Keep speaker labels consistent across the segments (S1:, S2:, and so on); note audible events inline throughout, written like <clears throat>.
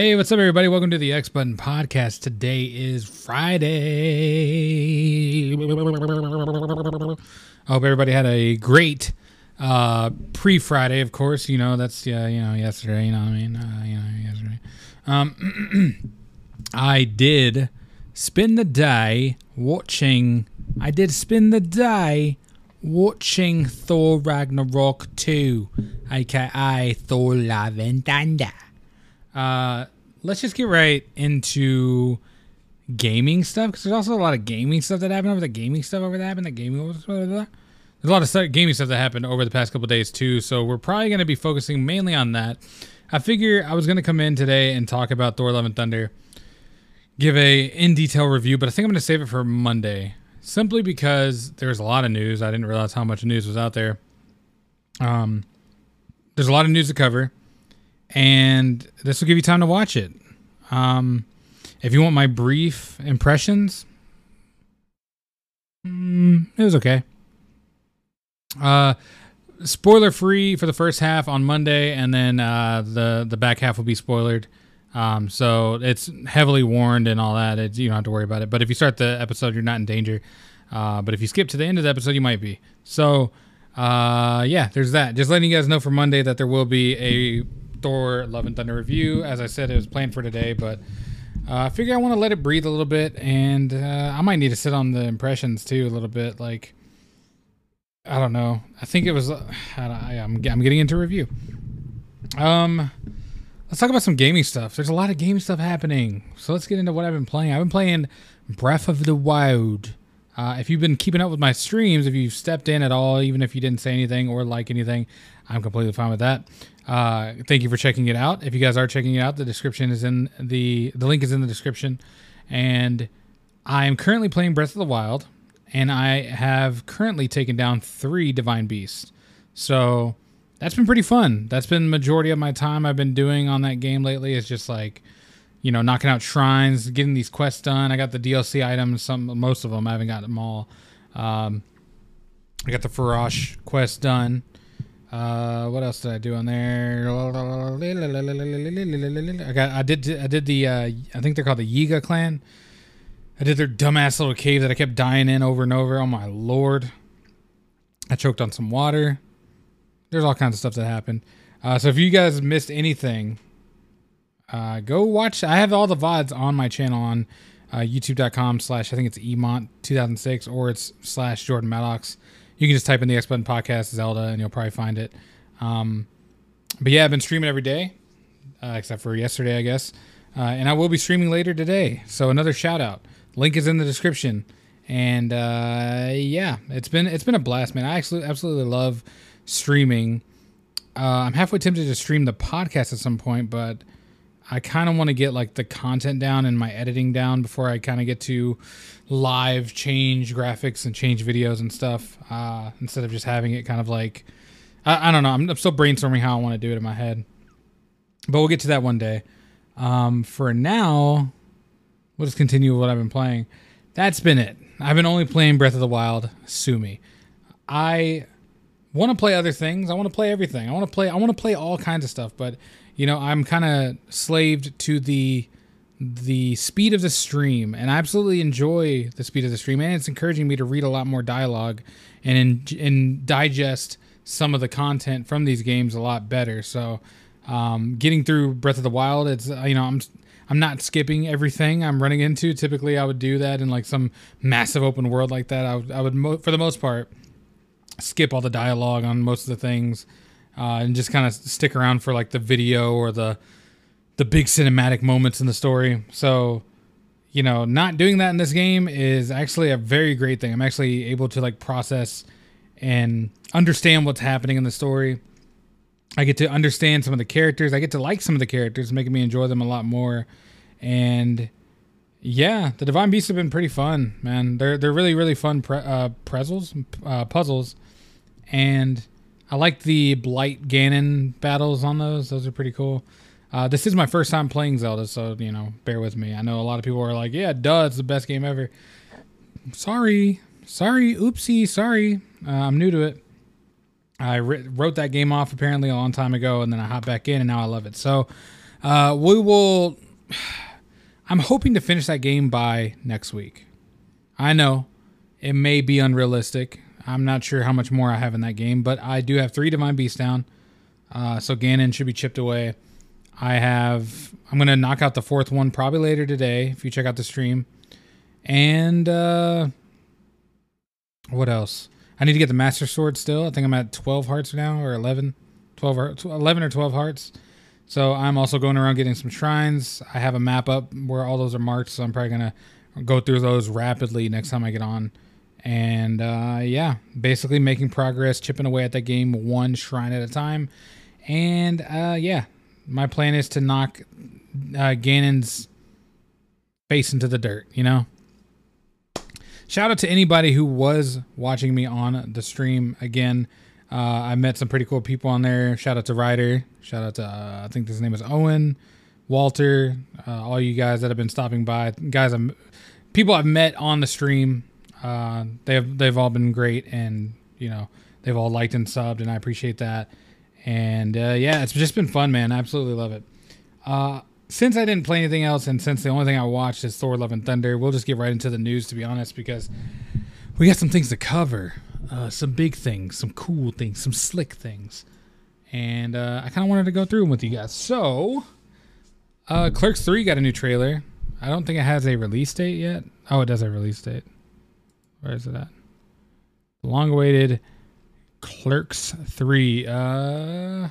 S1: Hey, what's up, everybody? Welcome to the X Button Podcast. Today is Friday. I hope everybody had a great uh, pre-Friday. Of course, you know that's yeah, you know yesterday. You know what I mean? Uh, you know yesterday. Um, <clears throat> I did spend the day watching. I did spend the day watching Thor Ragnarok 2, aka Thor Love and Thunder. Uh, let's just get right into gaming stuff because there's also a lot of gaming stuff that happened over the gaming stuff over that happened. The gaming blah, blah, blah. There's a lot of gaming stuff that happened over the past couple days too. So we're probably going to be focusing mainly on that. I figure I was going to come in today and talk about Thor: Love and Thunder, give a in detail review, but I think I'm going to save it for Monday simply because there's a lot of news. I didn't realize how much news was out there. Um, there's a lot of news to cover and this will give you time to watch it. Um, if you want my brief impressions, mm, it was okay. Uh, spoiler free for the first half on Monday, and then uh, the the back half will be spoilered. Um, so it's heavily warned and all that. You don't have to worry about it. But if you start the episode, you're not in danger. Uh, but if you skip to the end of the episode, you might be. So, uh, yeah, there's that. Just letting you guys know for Monday that there will be a Thor Love and Thunder review. As I said, it was planned for today, but uh, I figure I want to let it breathe a little bit, and uh, I might need to sit on the impressions too a little bit. Like, I don't know. I think it was. Uh, I, am I'm getting into review. Um, let's talk about some gaming stuff. There's a lot of game stuff happening, so let's get into what I've been playing. I've been playing Breath of the Wild. Uh, if you've been keeping up with my streams, if you've stepped in at all, even if you didn't say anything or like anything, I'm completely fine with that. Uh, thank you for checking it out. If you guys are checking it out, the description is in the the link is in the description. And I am currently playing Breath of the Wild, and I have currently taken down three Divine Beasts. So that's been pretty fun. That's been majority of my time I've been doing on that game lately. Is just like, you know, knocking out shrines, getting these quests done. I got the DLC items, some most of them. I haven't got them all. Um, I got the Farosh quest done. Uh, what else did I do on there? I got, I did, I did the, uh, I think they're called the Yiga clan. I did their dumbass little cave that I kept dying in over and over. Oh my lord! I choked on some water. There's all kinds of stuff that happened. Uh, so if you guys missed anything, uh, go watch. I have all the vods on my channel on uh, YouTube.com slash I think it's Emont 2006 or it's slash Jordan Maddox you can just type in the X Button Podcast Zelda and you'll probably find it. Um, but yeah, I've been streaming every day, uh, except for yesterday, I guess. Uh, and I will be streaming later today. So another shout out. Link is in the description. And uh, yeah, it's been it's been a blast, man. I actually absolutely love streaming. Uh, I'm halfway tempted to stream the podcast at some point, but I kind of want to get like the content down and my editing down before I kind of get to live change graphics and change videos and stuff uh, instead of just having it kind of like I, I don't know. I'm, I'm, still brainstorming how I want to do it in my head, but we'll get to that one day. Um, for now, we'll just continue with what I've been playing. That's been it. I've been only playing Breath of the Wild. Sue me. I want to play other things. I want to play everything. I want to play. I want to play all kinds of stuff, but you know, I'm kind of slaved to the the speed of the stream, and I absolutely enjoy the speed of the stream, and it's encouraging me to read a lot more dialogue and in, and digest some of the content from these games a lot better. So, um, getting through Breath of the Wild, it's you know, I'm I'm not skipping everything I'm running into. Typically, I would do that in like some massive open world like that. I would, I would mo- for the most part, skip all the dialogue on most of the things uh, and just kind of stick around for like the video or the the big cinematic moments in the story. So, you know, not doing that in this game is actually a very great thing. I'm actually able to like process and understand what's happening in the story. I get to understand some of the characters. I get to like some of the characters, making me enjoy them a lot more. And yeah, the Divine Beasts have been pretty fun, man. They're they're really really fun pre- uh, puzzles, uh, puzzles, and I like the Blight Ganon battles on those. Those are pretty cool. Uh, this is my first time playing Zelda, so you know, bear with me. I know a lot of people are like, "Yeah, duh, it's the best game ever." Sorry, sorry, oopsie, sorry. Uh, I'm new to it. I wrote that game off apparently a long time ago, and then I hopped back in, and now I love it. So Uh, we will. <sighs> I'm hoping to finish that game by next week. I know it may be unrealistic. I'm not sure how much more I have in that game, but I do have three Divine Beasts down. Uh, so Ganon should be chipped away. I have. I'm gonna knock out the fourth one probably later today. If you check out the stream, and uh, what else? I need to get the Master Sword still. I think I'm at 12 hearts now, or 11, 12, or 11 or 12 hearts. So I'm also going around getting some shrines. I have a map up where all those are marked, so I'm probably gonna go through those rapidly next time I get on. And uh, yeah, basically making progress, chipping away at that game one shrine at a time. And uh, yeah, my plan is to knock uh, Ganon's face into the dirt. You know. Shout out to anybody who was watching me on the stream again. Uh, I met some pretty cool people on there. Shout out to Ryder. Shout out to uh, I think his name is Owen, Walter, uh, all you guys that have been stopping by. Guys, I'm people I've met on the stream. Uh, they've they've all been great, and you know they've all liked and subbed, and I appreciate that. And uh, yeah, it's just been fun, man. I absolutely love it. Uh, since I didn't play anything else, and since the only thing I watched is Thor: Love and Thunder, we'll just get right into the news. To be honest, because we got some things to cover uh, some big things, some cool things, some slick things. And uh, I kind of wanted to go through them with you guys. So, uh, Clerks 3 got a new trailer. I don't think it has a release date yet. Oh, it does have a release date. Where is it at? Long awaited Clerks 3. Uh,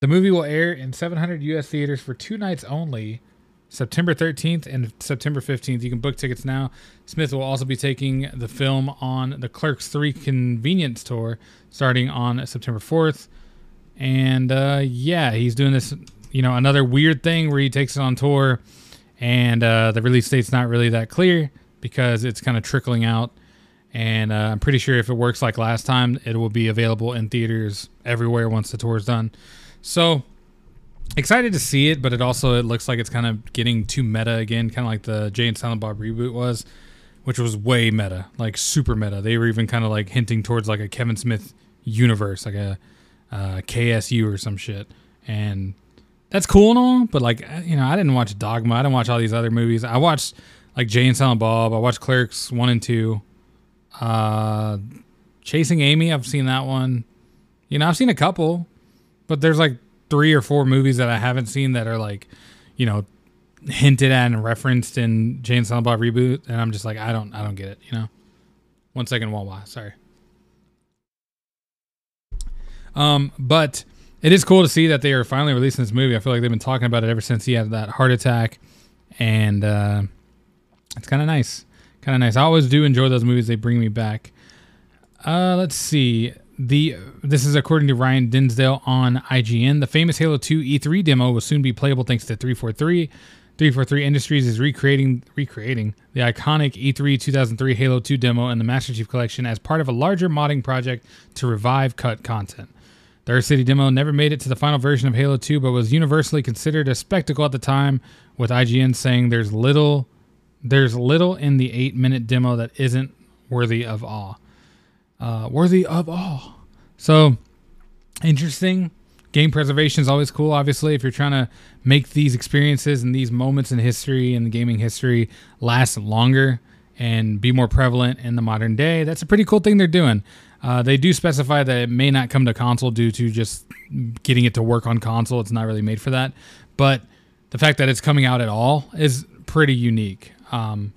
S1: the movie will air in 700 US theaters for two nights only September 13th and September 15th. You can book tickets now. Smith will also be taking the film on the Clerks 3 convenience tour starting on September 4th. And uh, yeah, he's doing this, you know, another weird thing where he takes it on tour and uh, the release date's not really that clear because it's kind of trickling out. And uh, I'm pretty sure if it works like last time, it will be available in theaters everywhere once the tour is done. So excited to see it, but it also it looks like it's kind of getting too meta again, kind of like the Jay and Silent Bob reboot was, which was way meta, like super meta. They were even kind of like hinting towards like a Kevin Smith universe, like a uh, KSU or some shit, and that's cool and all. But like you know, I didn't watch Dogma. I didn't watch all these other movies. I watched like Jay and Silent Bob. I watched Clerks one and two. Uh, Chasing Amy. I've seen that one. You know, I've seen a couple, but there's like three or four movies that I haven't seen that are like, you know, hinted at and referenced in Jay and Silent Bob reboot, and I'm just like, I don't, I don't get it. You know. One second, Wawa. Sorry. Um, but it is cool to see that they are finally releasing this movie. I feel like they've been talking about it ever since he had that heart attack, and uh, it's kind of nice. Kind of nice. I always do enjoy those movies. They bring me back. Uh, let's see the this is according to Ryan Dinsdale on IGN. The famous Halo 2 E3 demo will soon be playable thanks to 343. 343 Industries is recreating recreating the iconic E3 2003 Halo 2 demo and the Master Chief Collection as part of a larger modding project to revive cut content. The Earth City demo never made it to the final version of Halo 2, but was universally considered a spectacle at the time, with IGN saying there's little there's little in the eight minute demo that isn't worthy of awe uh, worthy of awe. So interesting. Game preservation is always cool. Obviously, if you're trying to make these experiences and these moments in history and the gaming history last longer and be more prevalent in the modern day, that's a pretty cool thing they're doing. Uh, they do specify that it may not come to console due to just getting it to work on console. It's not really made for that. But the fact that it's coming out at all is pretty unique. Um,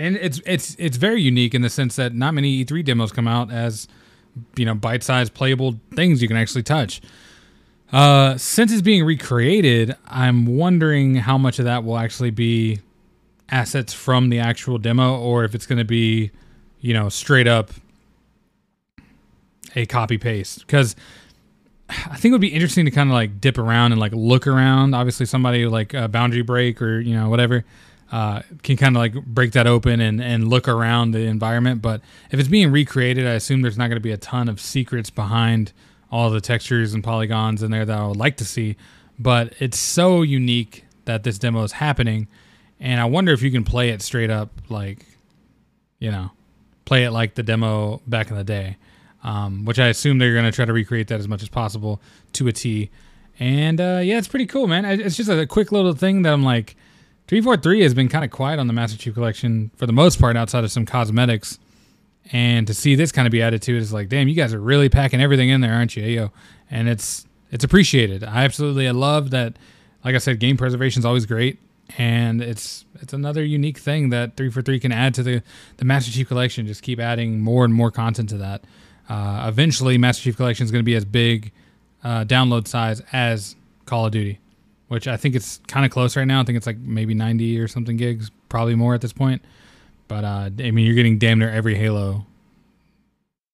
S1: and it's it's it's very unique in the sense that not many E3 demos come out as you know bite-sized playable things you can actually touch. Uh, since it's being recreated, I'm wondering how much of that will actually be assets from the actual demo, or if it's going to be, you know, straight up a copy paste. Because I think it would be interesting to kind of like dip around and like look around. Obviously, somebody like a Boundary Break or you know whatever uh, can kind of like break that open and, and look around the environment. But if it's being recreated, I assume there's not going to be a ton of secrets behind all the textures and polygons in there that I would like to see. But it's so unique that this demo is happening. And I wonder if you can play it straight up, like, you know, play it like the demo back in the day, um, which I assume they're going to try to recreate that as much as possible to a T. And uh, yeah, it's pretty cool, man. It's just a quick little thing that I'm like, 343 has been kind of quiet on the Master Chief Collection for the most part, outside of some cosmetics. And to see this kind of be added to it is like, damn, you guys are really packing everything in there, aren't you, yo? And it's it's appreciated. I absolutely love that. Like I said, game preservation is always great, and it's it's another unique thing that 343 can add to the the Master Chief Collection. Just keep adding more and more content to that. Uh, eventually, Master Chief Collection is going to be as big uh, download size as Call of Duty, which I think it's kind of close right now. I think it's like maybe 90 or something gigs, probably more at this point. But uh, I mean, you're getting damn near every Halo,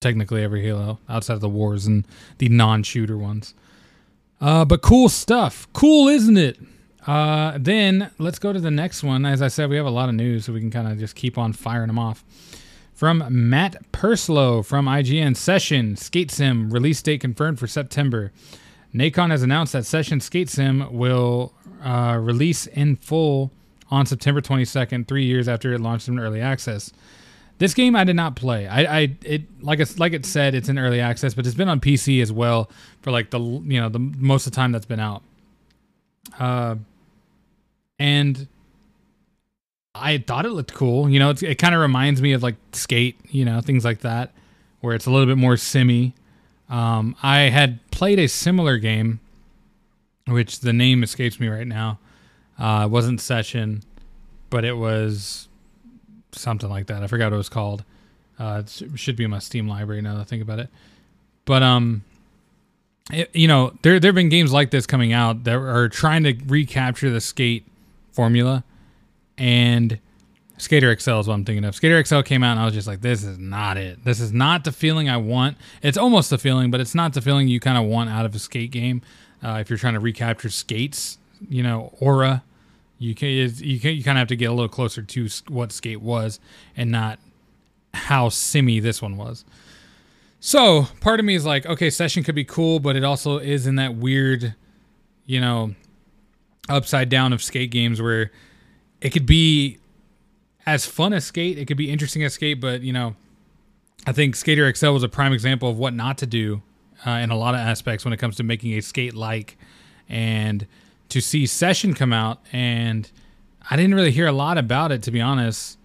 S1: technically every Halo outside of the wars and the non-shooter ones. Uh, but cool stuff. Cool, isn't it? Uh, then let's go to the next one. As I said, we have a lot of news, so we can kind of just keep on firing them off. From Matt Purslow from IGN Session Skate Sim release date confirmed for September. Nacon has announced that Session Skate Sim will uh, release in full on September 22nd, three years after it launched in early access. This game I did not play. I, I it like it's like it said it's in early access, but it's been on PC as well for like the you know the most of the time that's been out. Uh, and I thought it looked cool. You know, it kind of reminds me of like Skate, you know, things like that, where it's a little bit more simmy. Um, I had played a similar game, which the name escapes me right now. Uh, it wasn't Session, but it was something like that. I forgot what it was called. Uh, it should be in my Steam library now that I think about it. But um, it, you know, there there have been games like this coming out that are trying to recapture the Skate formula and Skater XL is what I'm thinking of. Skater XL came out and I was just like, this is not it. This is not the feeling I want. It's almost the feeling, but it's not the feeling you kind of want out of a skate game. Uh, if you're trying to recapture skates, you know, aura, you can you can you kind of have to get a little closer to what skate was and not how simmy this one was. So part of me is like, okay, session could be cool, but it also is in that weird, you know, upside down of skate games where it could be as fun as skate, it could be interesting as skate, but you know, I think Skater XL was a prime example of what not to do uh, in a lot of aspects when it comes to making a skate like. And to see Session come out, and I didn't really hear a lot about it to be honest.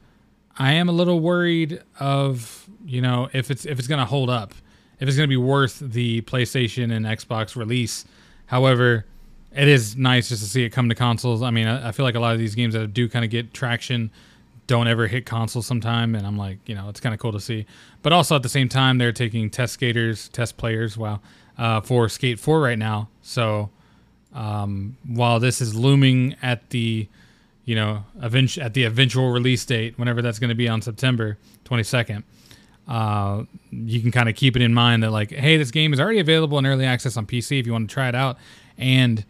S1: I am a little worried of you know if it's if it's gonna hold up, if it's gonna be worth the PlayStation and Xbox release. However, it is nice just to see it come to consoles. I mean, I, I feel like a lot of these games that do kind of get traction don't ever hit console sometime, and I'm like, you know, it's kind of cool to see. But also at the same time, they're taking test skaters, test players, wow, uh, for Skate 4 right now. So um, while this is looming at the, you know, event- at the eventual release date, whenever that's going to be on September 22nd, uh, you can kind of keep it in mind that like, hey, this game is already available in early access on PC if you want to try it out, and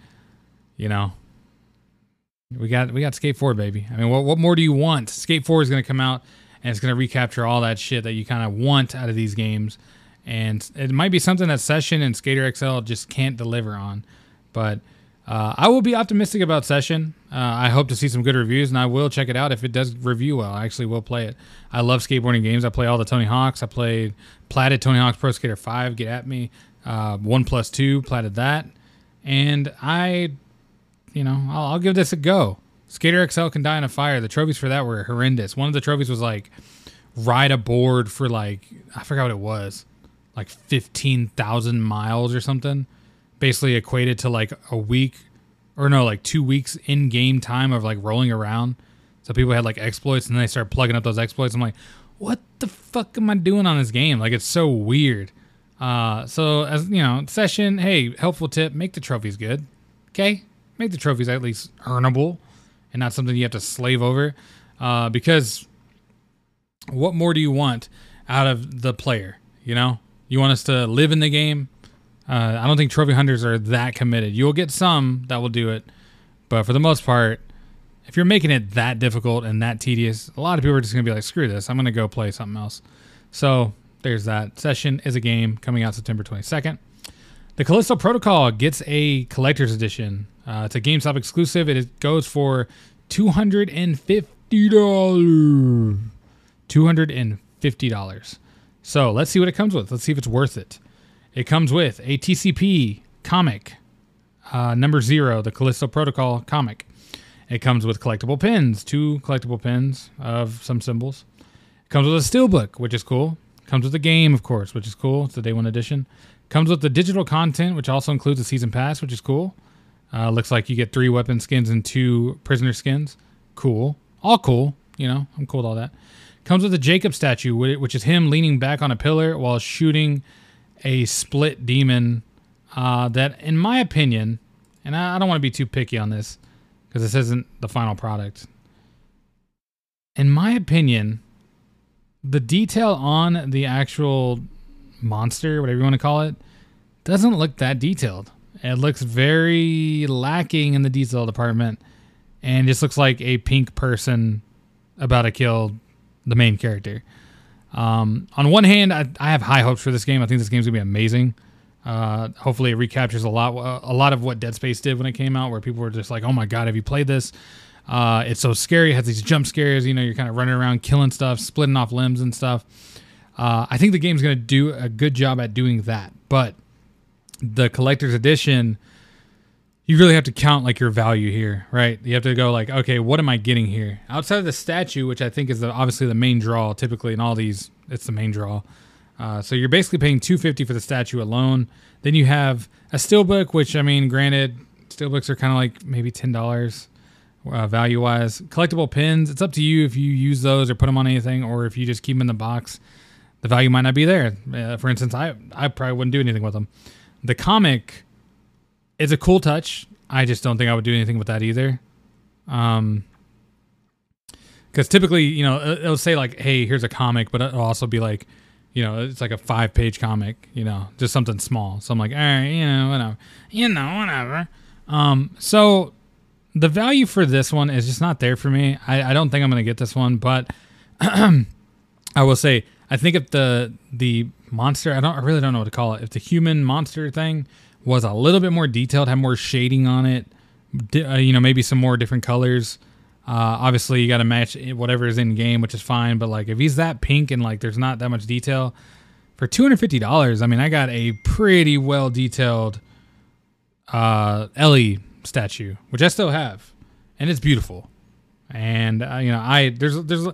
S1: you know, we got we got Skate 4, baby. I mean, what what more do you want? Skate 4 is going to come out and it's going to recapture all that shit that you kind of want out of these games. And it might be something that Session and Skater XL just can't deliver on. But uh, I will be optimistic about Session. Uh, I hope to see some good reviews, and I will check it out if it does review well. I actually will play it. I love skateboarding games. I play all the Tony Hawks. I played platted Tony Hawk's Pro Skater 5. Get at me. Uh, One plus two platted that, and I you know, I'll, I'll give this a go. Skater XL can die in a fire. The trophies for that were horrendous. One of the trophies was like ride a board for like I forgot what it was, like fifteen thousand miles or something. Basically equated to like a week, or no, like two weeks in game time of like rolling around. So people had like exploits, and then they start plugging up those exploits. I'm like, what the fuck am I doing on this game? Like it's so weird. Uh, so as you know, session. Hey, helpful tip: make the trophies good. Okay, make the trophies at least earnable and not something you have to slave over. Uh, because what more do you want out of the player? You know, you want us to live in the game. Uh, I don't think trophy hunters are that committed. You'll get some that will do it, but for the most part, if you're making it that difficult and that tedious, a lot of people are just gonna be like, "Screw this! I'm gonna go play something else." So there's that. Session is a game coming out September 22nd. The Callisto Protocol gets a collector's edition. Uh, it's a GameStop exclusive. It goes for two hundred and fifty dollars. Two hundred and fifty dollars. So let's see what it comes with. Let's see if it's worth it. It comes with a TCP comic, uh, number zero, the Callisto Protocol comic. It comes with collectible pins, two collectible pins of some symbols. It comes with a steelbook, which is cool. It Comes with a game, of course, which is cool. It's the day one edition. Comes with the digital content, which also includes a season pass, which is cool. Uh, looks like you get three weapon skins and two prisoner skins. Cool. All cool. You know, I'm cool with all that. Comes with a Jacob statue, which is him leaning back on a pillar while shooting a split demon. Uh, that, in my opinion, and I, I don't want to be too picky on this because this isn't the final product. In my opinion, the detail on the actual monster, whatever you want to call it, doesn't look that detailed. It looks very lacking in the detail department and just looks like a pink person about to kill the main character. Um, on one hand, I, I, have high hopes for this game. I think this game's gonna be amazing. Uh, hopefully, it recaptures a lot a lot of what Dead Space did when it came out, where people were just like, "Oh my god, have you played this?" Uh, it's so scary. It has these jump scares. You know, you're kind of running around killing stuff, splitting off limbs and stuff. Uh, I think the game's gonna do a good job at doing that, but the collector's edition you really have to count like your value here, right? You have to go like, okay, what am I getting here? Outside of the statue, which I think is the, obviously the main draw. Typically in all these, it's the main draw. Uh, so you're basically paying 250 for the statue alone. Then you have a steelbook, which I mean, granted, steelbooks are kind of like maybe ten dollars uh, value wise. Collectible pins, it's up to you if you use those or put them on anything, or if you just keep them in the box. The value might not be there. Uh, for instance, I I probably wouldn't do anything with them. The comic is a cool touch. I just don't think I would do anything with that either. Um, because typically, you know, it'll say like, "Hey, here's a comic," but it'll also be like, you know, it's like a five page comic, you know, just something small. So I'm like, all right, you know, whatever, you know, whatever. Um, so the value for this one is just not there for me. I, I don't think I'm gonna get this one, but <clears throat> I will say I think if the the monster, I don't, I really don't know what to call it. If the human monster thing was a little bit more detailed, had more shading on it. Uh, you know, maybe some more different colors. Uh, obviously, you got to match whatever is in game, which is fine. But like, if he's that pink and like there's not that much detail, for two hundred fifty dollars, I mean, I got a pretty well detailed uh, Ellie statue, which I still have, and it's beautiful. And uh, you know, I there's there's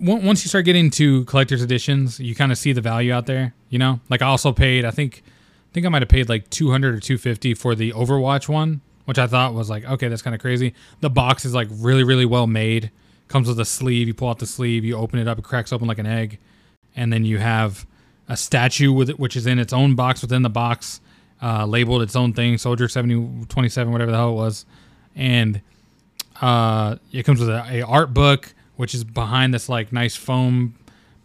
S1: once you start getting to collector's editions, you kind of see the value out there. You know, like I also paid, I think I think I might have paid like 200 or 250 for the Overwatch one, which I thought was like, okay, that's kind of crazy. The box is like really, really well made. Comes with a sleeve. You pull out the sleeve, you open it up, it cracks open like an egg, and then you have a statue with it, which is in its own box within the box, uh, labeled its own thing, Soldier 7027, whatever the hell it was, and uh, it comes with a, a art book, which is behind this like nice foam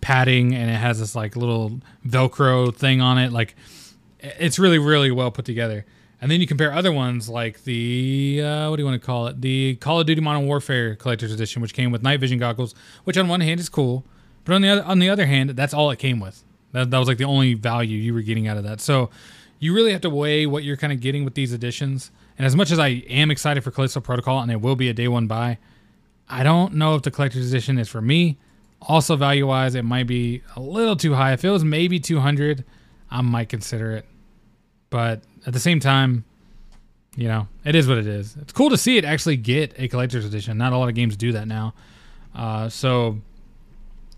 S1: padding, and it has this like little Velcro thing on it, like it's really really well put together. And then you compare other ones like the uh, what do you want to call it? The Call of Duty Modern Warfare Collector's Edition, which came with night vision goggles, which on one hand is cool, but on the other on the other hand, that's all it came with. That, that was like the only value you were getting out of that. So you really have to weigh what you're kind of getting with these editions. And as much as I am excited for Callisto Protocol, and it will be a day one buy, I don't know if the collector's edition is for me. Also, value wise, it might be a little too high. If it was maybe 200, I might consider it. But at the same time, you know, it is what it is. It's cool to see it actually get a collector's edition. Not a lot of games do that now. Uh, so,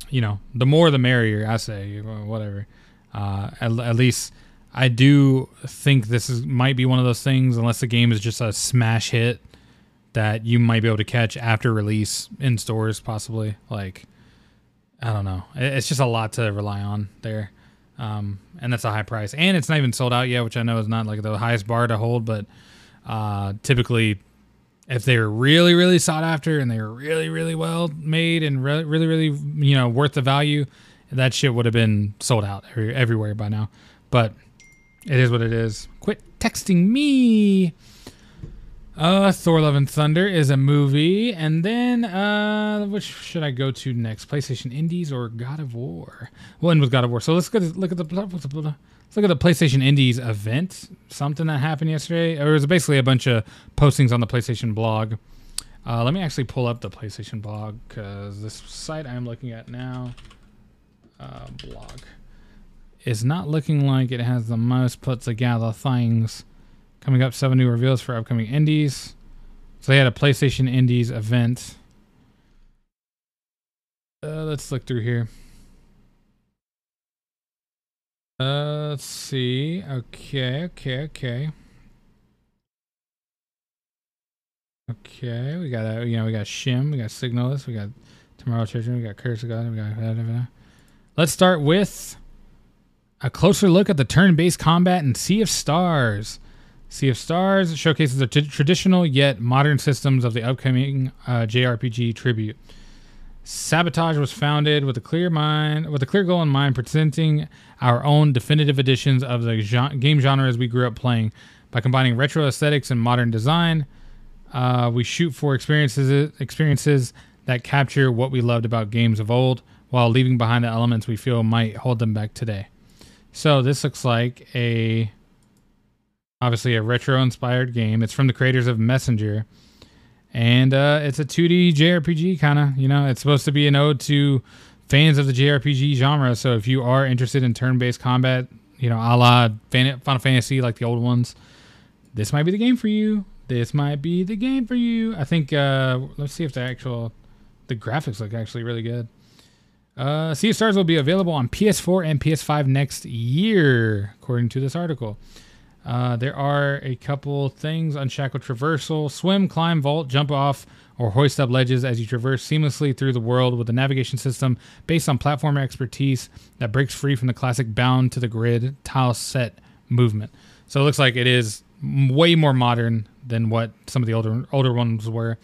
S1: you know, the more the merrier, I say, whatever. Uh, at, at, least I do think this is might be one of those things, unless the game is just a smash hit that you might be able to catch after release in stores, possibly. Like, I don't know. It's just a lot to rely on there. Um, and that's a high price. And it's not even sold out yet, which I know is not like the highest bar to hold, but uh, typically, if they're really, really sought after and they're really, really well made and re- really, really, you know, worth the value, that shit would have been sold out every- everywhere by now. But it is what it is. Quit texting me. Uh, Thor: Love and Thunder is a movie, and then uh, which should I go to next? PlayStation Indies or God of War? We'll end with God of War. So let's go look at the let's look at the PlayStation Indies event. Something that happened yesterday. Or it was basically a bunch of postings on the PlayStation blog. Uh, let me actually pull up the PlayStation blog because this site I'm looking at now, uh, blog, is not looking like it has the most put together things Coming up, seven new reveals for upcoming indies. So they had a PlayStation Indies event. Uh, let's look through here. Uh, let's see. Okay, okay, okay. Okay, we got a, you know, we got Schim, we got Signalis, we got Tomorrow Children, we got Curse of God, we got. Blah. Let's start with a closer look at the turn-based combat in Sea of Stars. Sea of Stars showcases the t- traditional yet modern systems of the upcoming uh, JRPG tribute. Sabotage was founded with a clear mind, with a clear goal in mind, presenting our own definitive editions of the gen- game genres we grew up playing by combining retro aesthetics and modern design. Uh, we shoot for experiences experiences that capture what we loved about games of old, while leaving behind the elements we feel might hold them back today. So this looks like a obviously a retro inspired game. It's from the creators of Messenger. And uh, it's a 2D JRPG kind of, you know, it's supposed to be an ode to fans of the JRPG genre. So if you are interested in turn based combat, you know, a la Final Fantasy, like the old ones, this might be the game for you. This might be the game for you. I think, uh, let's see if the actual, the graphics look actually really good. Uh, sea of Stars will be available on PS4 and PS5 next year, according to this article. Uh, there are a couple things unshackled traversal, swim, climb, vault, jump off, or hoist up ledges as you traverse seamlessly through the world with a navigation system based on platformer expertise that breaks free from the classic bound to the grid tile set movement. So it looks like it is way more modern than what some of the older older ones were.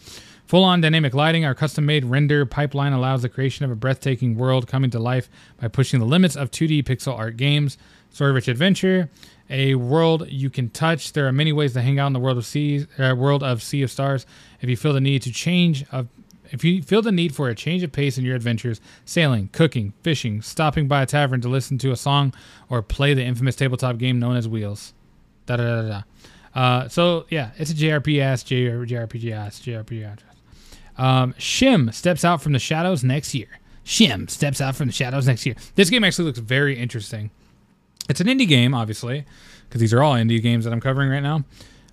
S1: Full on dynamic lighting, our custom made render pipeline allows the creation of a breathtaking world coming to life by pushing the limits of 2D pixel art games. Story rich adventure, a world you can touch. There are many ways to hang out in the world of sea, uh, world of Sea of Stars. If you feel the need to change of if you feel the need for a change of pace in your adventures, sailing, cooking, fishing, stopping by a tavern to listen to a song, or play the infamous tabletop game known as Wheels. Da da da da. Uh, so yeah, it's a JRP ass, JRPG ass, JRPG ass. Um, Schim steps out from the shadows next year. Schim steps out from the shadows next year. This game actually looks very interesting. It's an indie game, obviously, because these are all indie games that I'm covering right now,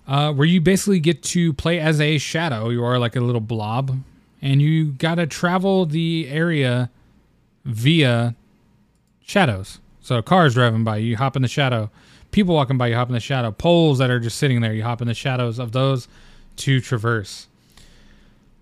S1: uh, where you basically get to play as a shadow. You are like a little blob, and you got to travel the area via shadows. So cars driving by, you hop in the shadow. People walking by, you hop in the shadow. Poles that are just sitting there, you hop in the shadows of those to traverse.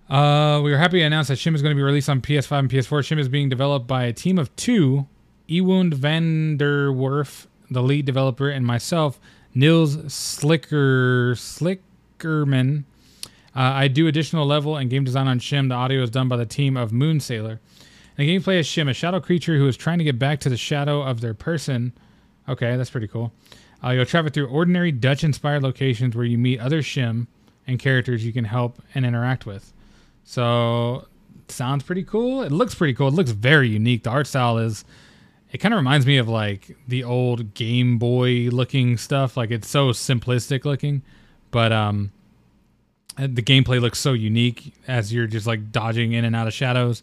S1: Uh, we are happy to announce that Schim is going to be released on PS5 and PS4. Schim is being developed by a team of two Ewoud van der Werf, the lead developer, and myself, Nils Slicker Slijkerman. Uh, I do additional level and game design on Schim. The audio is done by the team of Moon Sailor. And the gameplay is Schim, a shadow creature who is trying to get back to the shadow of their person. Okay, that's pretty cool. Uh, you'll travel through ordinary Dutch inspired locations where you meet other Schim and characters you can help and interact with. So, sounds pretty cool. It looks pretty cool. It looks very unique. The art style is it kind of reminds me of like the old Game Boy looking stuff. Like it's so simplistic looking, but um, the gameplay looks so unique as you're just like dodging in and out of shadows.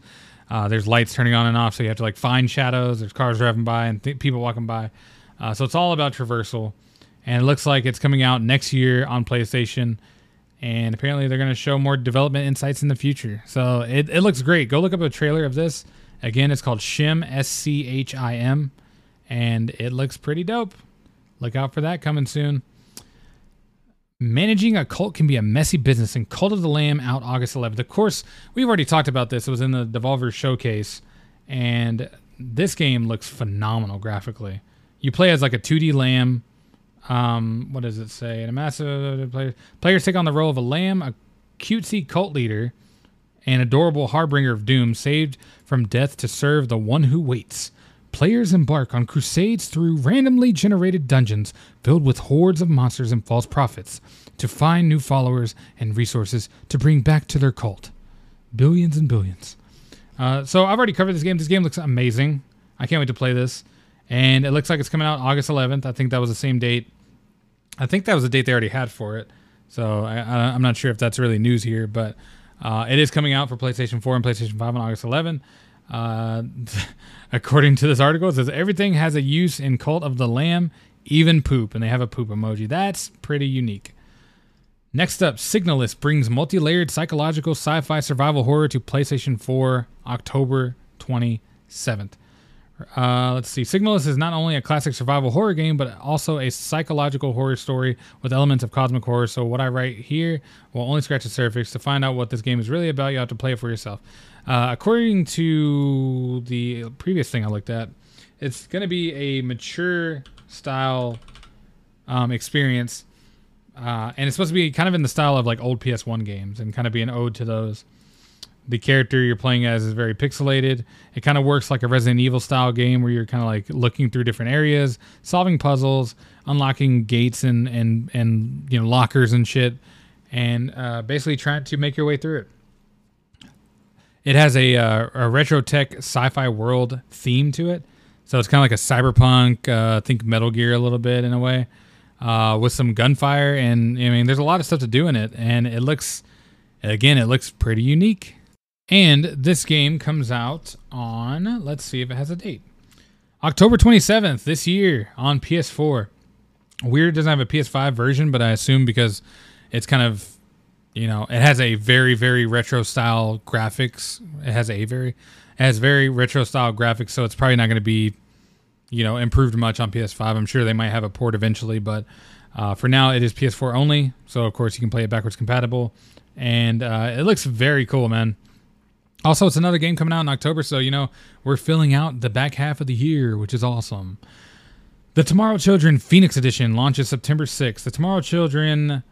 S1: Uh, there's lights turning on and off, so you have to like find shadows. There's cars driving by and th- people walking by. Uh, so it's all about traversal, and it looks like it's coming out next year on PlayStation. And apparently, they're going to show more development insights in the future. So it, it looks great. Go look up a trailer of this. Again, it's called Schim, S C H I M, and it looks pretty dope. Look out for that coming soon. Managing a cult can be a messy business, and Cult of the Lamb out August 11th. Of course, we've already talked about this. It was in the Devolver Showcase, and this game looks phenomenal graphically. You play as like a 2D lamb. Um, what does it say? In a massive player, players take on the role of a lamb, a cutesy cult leader, an adorable harbinger of doom, saved from death to serve the one who waits. Players embark on crusades through randomly generated dungeons filled with hordes of monsters and false prophets to find new followers and resources to bring back to their cult. Billions and billions. Uh, so I've already covered this game. This game looks amazing. I can't wait to play this. And it looks like it's coming out August 11th. I think that was the same date. I think that was the date they already had for it. So I, am not sure if that's really news here, but uh, it is coming out for PlayStation 4 and PlayStation 5 on August 11. Uh, <laughs> according to this article, it says everything has a use in Cult of the Lamb, even poop, and they have a poop emoji. That's pretty unique. Next up, Signalis brings multi layered psychological sci fi survival horror to PlayStation 4 October 27th. Uh, let's see. Signalis is not only a classic survival horror game, but also a psychological horror story with elements of cosmic horror. So, what I write here will only scratch the surface. To find out what this game is really about, you have to play it for yourself. Uh, according to the previous thing I looked at, it's going to be a mature style um, experience. Uh, and it's supposed to be kind of in the style of like old PS1 games and kind of be an ode to those. The character you're playing as is very pixelated. It kind of works like a Resident Evil style game where you're kind of like looking through different areas, solving puzzles, unlocking gates and and and you know lockers and shit, and uh, basically trying to make your way through it. It has a, uh, a retro tech sci-fi world theme to it, so it's kind of like a cyberpunk, uh, think Metal Gear a little bit in a way, uh, with some gunfire and I mean there's a lot of stuff to do in it, and it looks, again, it looks pretty unique. And this game comes out on, let's see if it has a date. October 27th this year on PS4. Weird doesn't have a PS5 version, but I assume because it's kind of, you know, it has a very, very retro style graphics. It has a very, it has very retro style graphics, so it's probably not going to be, you know, improved much on PS5. I'm sure they might have a port eventually, but uh, for now it is PS4 only. So of course you can play it backwards compatible, and uh, it looks very cool, man. Also, it's another game coming out in October, so you know we're filling out the back half of the year, which is awesome. The Tomorrow Children Phoenix Edition launches September 6th. The Tomorrow Children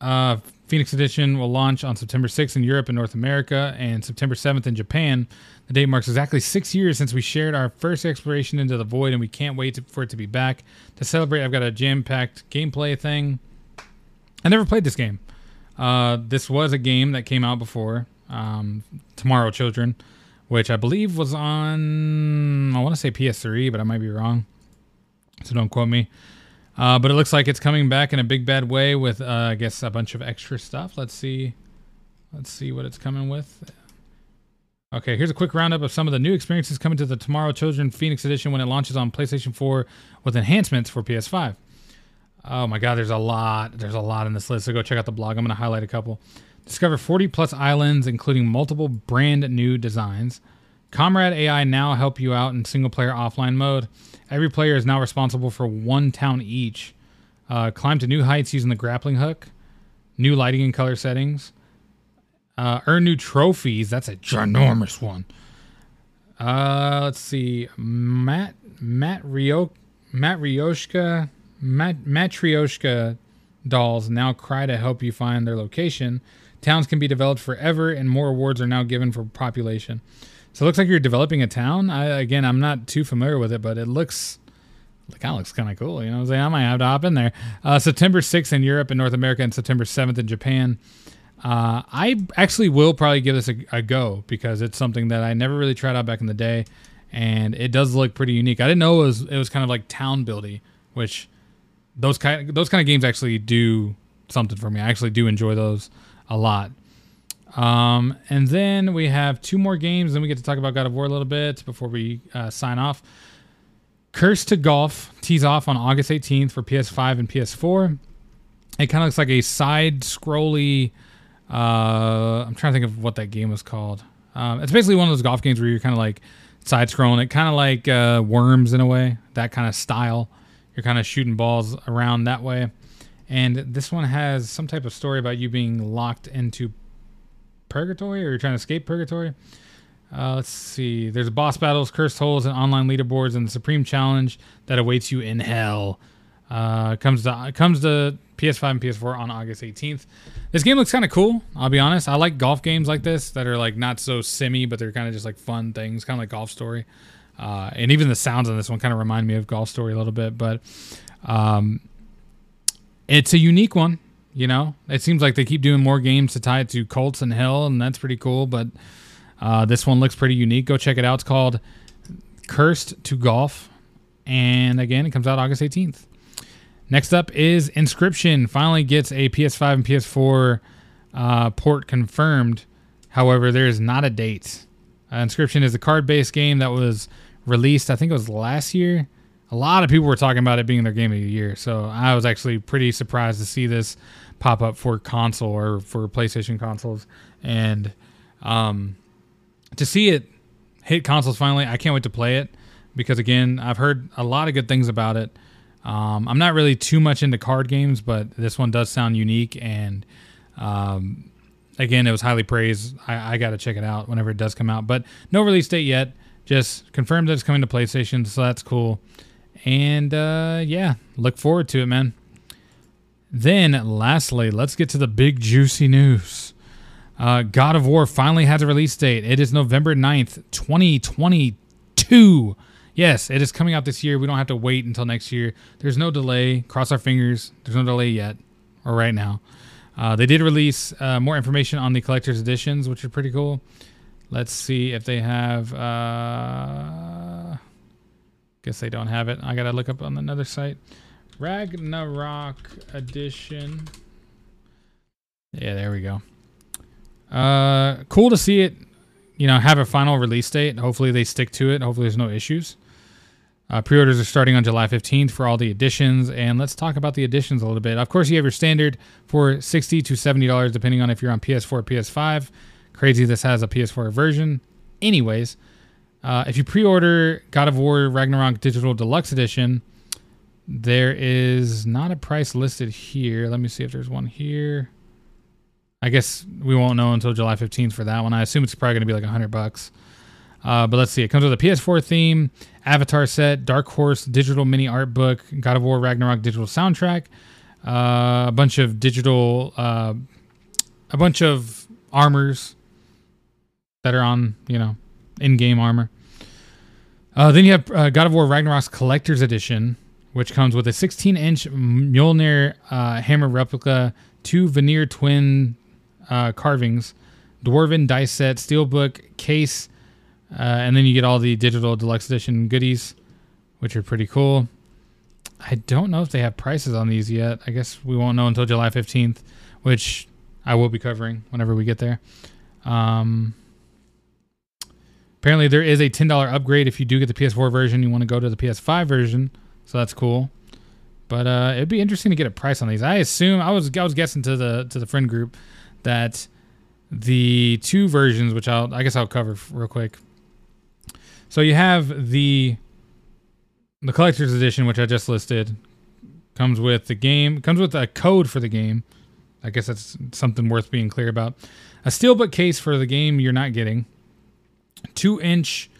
S1: uh, Phoenix Edition will launch on September 6th in Europe and North America, and September 7th in Japan. The date marks exactly six years since we shared our first exploration into the void, and we can't wait to, for it to be back. To celebrate, I've got a jam-packed gameplay thing. I never played this game. Uh, this was a game that came out before um, Tomorrow Children, which I believe was on, I want to say PS3, but I might be wrong. So don't quote me. Uh, but it looks like it's coming back in a big bad way with, uh, I guess, a bunch of extra stuff. Let's see. Let's see what it's coming with. Okay, here's a quick roundup of some of the new experiences coming to the Tomorrow Children Phoenix Edition when it launches on PlayStation 4 with enhancements for PS5. Oh my god, there's a lot. There's a lot in this list. So go check out the blog. I'm going to highlight a couple. Discover 40 plus islands, including multiple brand new designs. Comrade AI now help you out in single player offline mode. Every player is now responsible for one town each. Uh, climb to new heights using the grappling hook. New lighting and color settings. Uh, earn new trophies. That's a ginormous one. Uh, let's see. Matt Matt Rio Matt Rioshka Matt Matryoshka dolls now cry to help you find their location. Towns can be developed forever, and more awards are now given for population. So it looks like you're developing a town. I, again, I'm not too familiar with it, but it looks it kind of looks kind of cool. You know, I'm, I might have to hop in there. Uh, September 6th in Europe and North America, and September 7th in Japan. Uh, I actually will probably give this a, a, go because it's something that I never really tried out back in the day, and it does look pretty unique. I didn't know it was it was kind of like town building, which those kind those kind of games actually do something for me. I actually do enjoy those a lot. Um, and then we have two more games. Then we get to talk about God of War a little bit before we uh, sign off. Cursed to Golf tees off on August 18th for PS5 and PS4. It kind of looks like a side scrolly. Uh, I'm trying to think of what that game was called. Um, it's basically one of those golf games where you're kind of like side scrolling. It kind of like uh, Worms in a way, that kind of style. You're kind of shooting balls around that way. And this one has some type of story about you being locked into purgatory or you're trying to escape purgatory. Uh, let's see. There's boss battles, cursed holes, and online leaderboards, and the supreme challenge that awaits you in hell. Uh, comes to comes to PS5 and PS4 on August 18th. This game looks kind of cool. I'll be honest. I like golf games like this that are like not so simmy, but they're kind of just like fun things, kind of like Golf Story. Uh, and even the sounds on this one kind of remind me of Golf Story a little bit. But um, it's a unique one. You know, it seems like they keep doing more games to tie it to cults and hell, and that's pretty cool. But uh, this one looks pretty unique. Go check it out. It's called Cursed to Golf, and again, it comes out August 18th. Next up is Inscryption. Finally gets a PS5 and PS4 uh, port confirmed. However, there is not a date. Uh, Inscryption is a card-based game that was released. I think it was last year a lot of people were talking about it being their game of the year. So I was actually pretty surprised to see this. pop up for console or for PlayStation consoles, and um, to see it hit consoles finally, I can't wait to play it because again, I've heard a lot of good things about it. Um, I'm not really too much into card games, but this one does sound unique and um, again, it was highly praised. I, I got to check it out whenever it does come out, but no release date yet. Just confirmed that it's coming to PlayStation, so that's cool. And uh, yeah, look forward to it, man. Then, lastly, let's get to the big juicy news. Uh, God of War finally has a release date. It is November 9th, 2022. Yes, it is coming out this year. We don't have to wait until next year. There's no delay. Cross our fingers. There's no delay yet, or right now. Uh, they did release uh, more information on the collector's editions, which are pretty cool. Let's see if they have. Uh, guess they don't have it. I gotta look up on another site. Ragnarok edition. Yeah, there we go. Uh, cool to see it. You know, have a final release date. Hopefully they stick to it. Hopefully there's no issues. Uh, pre-orders are starting on July 15th for all the editions, and let's talk about the editions a little bit. Of course, you have your standard for 60 to 70 dollars, depending on if you're on PS4 or PS5. Crazy, this has a PS4 version. Anyways, uh, if you pre-order God of War Ragnarok Digital Deluxe Edition, there is not a price listed here. Let me see if there's one here. I guess we won't know until July 15th for that one. I assume it's probably going to be like 100 bucks. Uh, but let's see. It comes with a PS4 theme, Avatar set, Dark Horse digital mini art book, God of War Ragnarok digital soundtrack, uh, a bunch of digital, uh, a bunch of armors that are on, you know, in-game armor. Uh, then you have uh, God of War Ragnarok's Collector's Edition, which comes with a 16-inch Mjolnir uh, hammer replica, two Vanir twin uh, carvings, dwarven dice set, steelbook case, uh, and then you get all the digital deluxe edition goodies, which are pretty cool. I don't know if they have prices on these yet. I guess we won't know until July 15th, which I will be covering whenever we get there. Um, apparently, there is a $10 upgrade if you do get the PS4 version. You want to go to the PS5 version, so that's cool. But uh, it'd be interesting to get a price on these. I assume I was I was guessing to the to the friend group that the two versions, which I'll I guess I'll cover real quick. So you have the the collector's edition, which I just listed, comes with the game, comes with a code for the game. I guess that's something worth being clear about. A steelbook case for the game you're not getting. Two inch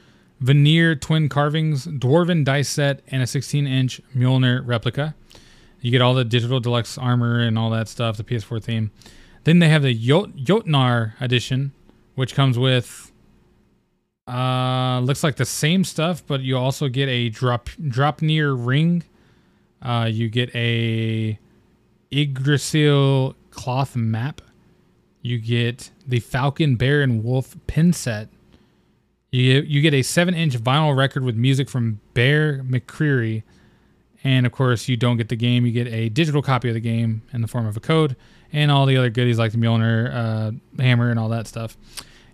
S1: Vanir twin carvings, dwarven dice set, and a 16 inch Mjolnir replica. You get all the digital deluxe armor and all that stuff, the PS4 theme. Then they have the Jot- Jotnar edition, which comes with uh looks like the same stuff, but you also get a drop Draupnir ring. Uh, you get a Yggdrasil cloth map. You get the Falcon, Bear, and Wolf pin set. You you get a seven inch vinyl record with music from Bear McCreary, and of course you don't get the game. You get a digital copy of the game in the form of a code, and all the other goodies like the Mjolnir uh, hammer and all that stuff,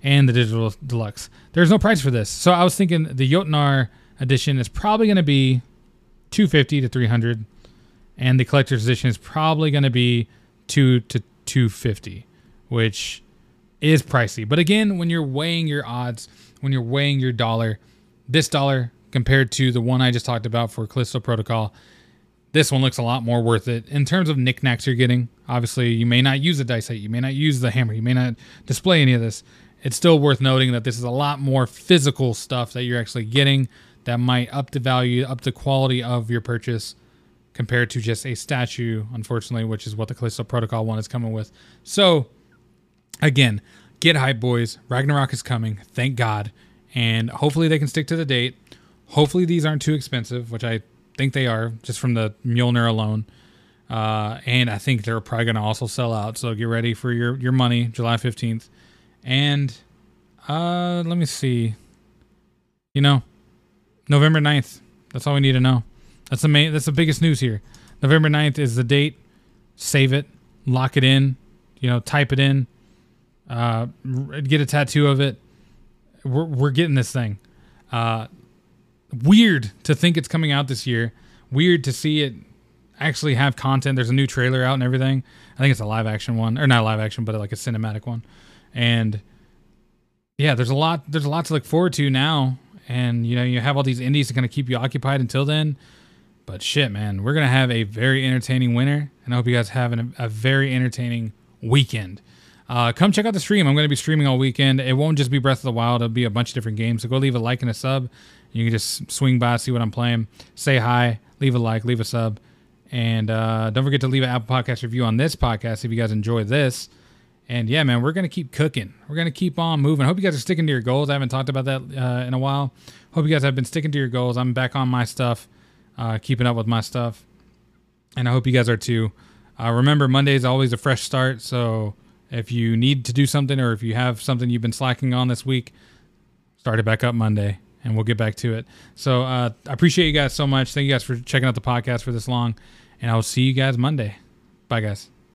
S1: and the digital deluxe. There's no price for this, so I was thinking the Jotnar edition is probably going to be 250 to 300, and the collector's edition is probably going to be two to 250, which is pricey. But again, when you're weighing your odds, when you're weighing your dollar, this dollar compared to the one I just talked about for Callisto Protocol, this one looks a lot more worth it in terms of knickknacks you're getting. Obviously, you may not use the dice set, you may not use the hammer, you may not display any of this. It's still worth noting that this is a lot more physical stuff that you're actually getting that might up the value, up the quality of your purchase compared to just a statue, unfortunately, which is what the Callisto Protocol one is coming with. So, again, get hype, boys. Ragnarok is coming. Thank God. And hopefully they can stick to the date. Hopefully these aren't too expensive, which I think they are just from the Mjolnir alone. Uh, and I think they're probably going to also sell out. So get ready for your, your money, July 15th. And uh, let me see. You know, November 9th. That's all we need to know. That's the main. That's the biggest news here. November 9th is the date. Save it. Lock it in. You know, type it in. Uh, get a tattoo of it. We're, we're getting this thing. Uh, weird to think it's coming out this year. Weird to see it actually have content. There's a new trailer out and everything. I think it's a live action one, or not live action, but like a cinematic one. And yeah, there's a lot. There's a lot to look forward to now. And you know, you have all these indies to kind of keep you occupied until then. But shit, man, we're gonna have a very entertaining winter, and I hope you guys have an, a very entertaining weekend. Uh, come check out the stream. I'm going to be streaming all weekend. It won't just be Breath of the Wild. It'll be a bunch of different games. So go leave a like and a sub. You can just swing by, see what I'm playing, say hi, leave a like, leave a sub, and uh, don't forget to leave an Apple Podcast review on this podcast if you guys enjoy this. And yeah, man, we're gonna keep cooking. We're gonna keep on moving. I hope you guys are sticking to your goals. I haven't talked about that uh, in a while. Hope you guys have been sticking to your goals. I'm back on my stuff, uh, keeping up with my stuff, and I hope you guys are too. Uh, remember, Monday is always a fresh start. So if you need to do something, or if you have something you've been slacking on this week, start it back up Monday, and we'll get back to it. So uh, I appreciate you guys so much. Thank you guys for checking out the podcast for this long, and I will see you guys Monday. Bye, guys.